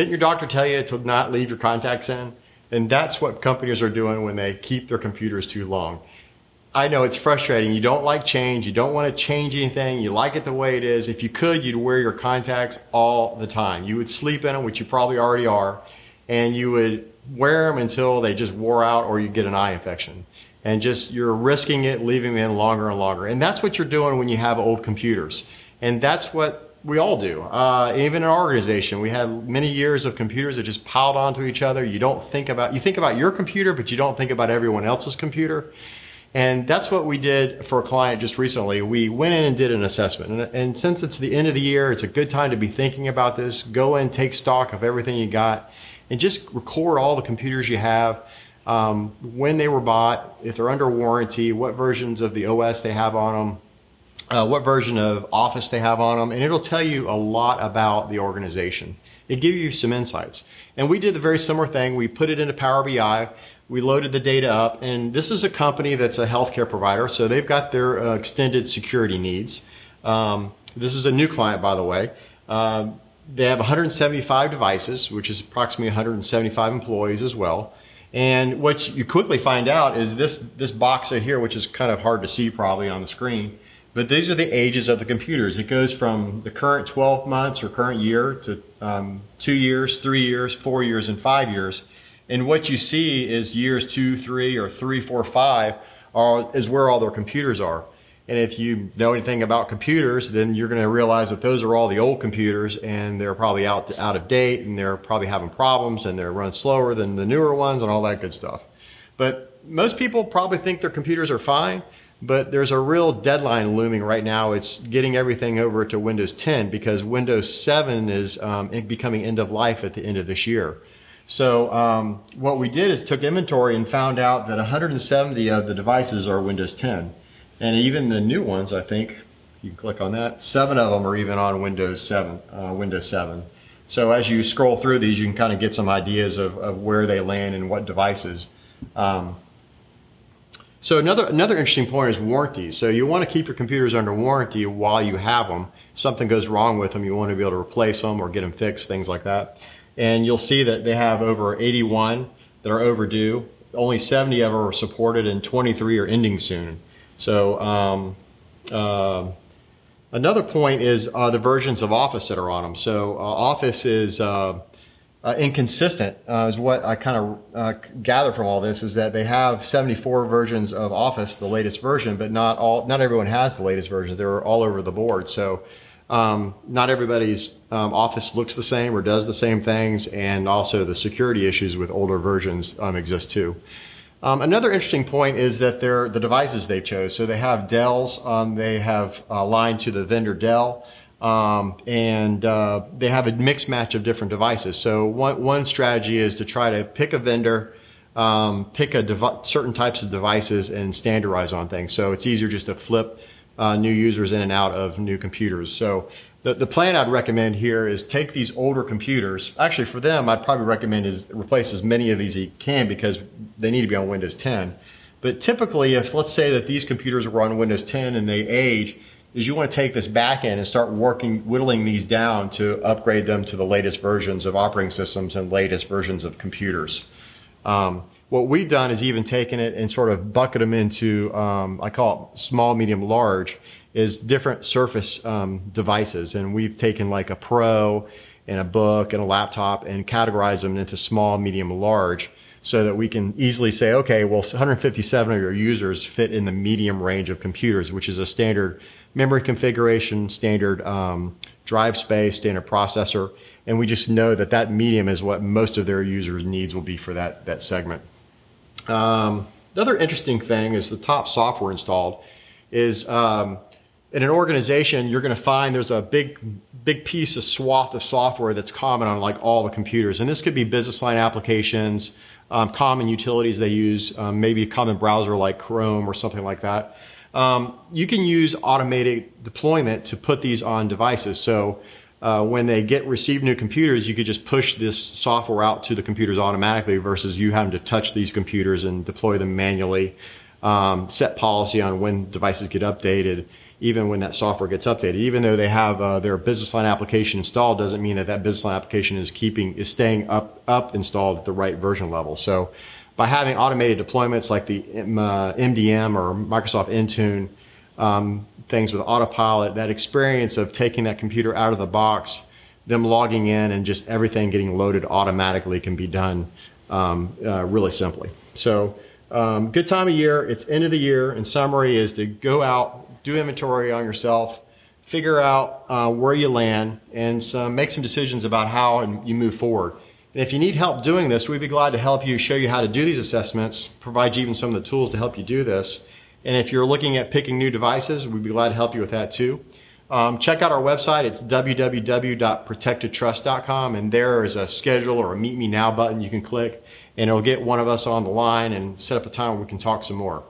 Didn't your doctor tell you to not leave your contacts in? And that's what companies are doing when they keep their computers too long. I know it's frustrating. You don't like change. You don't want to change anything. You like it the way it is. If you could, you'd wear your contacts all the time. You would sleep in them, which you probably already are, and you would wear them until they just wore out or you get an eye infection. And just you're risking it, leaving them in longer and longer. And that's what you're doing when you have old computers. And that's what we all do. Uh, even in our organization, we had many years of computers that just piled onto each other. You don't think about, you think about your computer, but you don't think about everyone else's computer. And that's what we did for a client just recently. We went in and did an assessment. And, and, since it's the end of the year, it's a good time to be thinking about this. Go in, take stock of everything you got, and just record all the computers you have, um, when they were bought, if they're under warranty, what versions of the OS they have on them, uh, what version of Office they have on them, and it'll tell you a lot about the organization. It gives you some insights. And we did the very similar thing. We put it into Power BI. We loaded the data up, and this is a company that's a healthcare provider, so they've got their uh, extended security needs. Um, this is a new client, by the way. Uh, they have 175 devices, which is approximately 175 employees as well. And what you quickly find out is this this box right here, which is kind of hard to see probably on the screen but these are the ages of the computers. It goes from the current 12 months or current year to um, two years, three years, four years, and five years. And what you see is years two, three, or three, four, five are, is where all their computers are. And if you know anything about computers, then you're going to realize that those are all the old computers and they're probably out, to, out of date and they're probably having problems and they're running slower than the newer ones and all that good stuff. But most people probably think their computers are fine. But there's a real deadline looming right now. It's getting everything over to Windows 10 because Windows 7 is um, becoming end of life at the end of this year. So um, what we did is took inventory and found out that 170 of the devices are Windows 10. And even the new ones, I think, you can click on that, seven of them are even on Windows 7. Uh, Windows 7. So as you scroll through these, you can kind of get some ideas of, of where they land and what devices. Um, so another another interesting point is warranties. So you want to keep your computers under warranty while you have them. If something goes wrong with them, you want to be able to replace them or get them fixed, things like that. And you'll see that they have over 81 that are overdue. Only 70 of them are supported, and 23 are ending soon. So um, uh, another point is uh, the versions of Office that are on them. So uh, Office is uh, uh, inconsistent uh, is what I kind of uh, gather from all this is that they have 74 versions of Office, the latest version, but not all, not everyone has the latest versions. They're all over the board. So, um, not everybody's um, Office looks the same or does the same things, and also the security issues with older versions um, exist too. Um, another interesting point is that they're the devices they chose. So they have Dell's, um, they have aligned to the vendor Dell. Um, and uh, they have a mixed match of different devices. So one, one strategy is to try to pick a vendor, um, pick a dev- certain types of devices, and standardize on things. So it's easier just to flip uh, new users in and out of new computers. So the, the plan I'd recommend here is take these older computers. Actually, for them, I'd probably recommend is replace as many of these as you can because they need to be on Windows 10. But typically, if let's say that these computers were on Windows 10 and they age, is you want to take this back end and start working, whittling these down to upgrade them to the latest versions of operating systems and latest versions of computers. Um, what we've done is even taken it and sort of bucket them into, um, I call it small, medium, large, is different Surface um, devices. And we've taken like a Pro and a book and a laptop and categorized them into small, medium, large so that we can easily say, okay, well, 157 of your users fit in the medium range of computers, which is a standard memory configuration, standard um, drive space, standard processor, and we just know that that medium is what most of their users' needs will be for that, that segment. Um, another interesting thing is the top software installed is um, in an organization, you're going to find there's a big, big piece of swath of software that's common on like all the computers. And this could be business line applications, um, common utilities they use, um, maybe a common browser like Chrome or something like that. Um, you can use automated deployment to put these on devices. So uh, when they get receive new computers, you could just push this software out to the computers automatically versus you having to touch these computers and deploy them manually. um, set policy on when devices get updated, even when that software gets updated. Even though they have uh, their business line application installed, doesn't mean that that business line application is keeping is staying up up installed at the right version level. So by having automated deployments like the uh, MDM or Microsoft Intune, um, things with autopilot, that experience of taking that computer out of the box, them logging in, and just everything getting loaded automatically can be done um, uh, really simply. So, um, good time of year. It's end of the year. In summary, is to go out, do inventory on yourself, figure out uh, where you land, and some, make some decisions about how you move forward. And if you need help doing this, we'd be glad to help you, show you how to do these assessments, provide you even some of the tools to help you do this. And if you're looking at picking new devices, we'd be glad to help you with that too. Um, check out our website. It's www.protectedtrust.com, and there is a schedule or a Meet Me Now button you can click, and it'll get one of us on the line and set up a time where we can talk some more.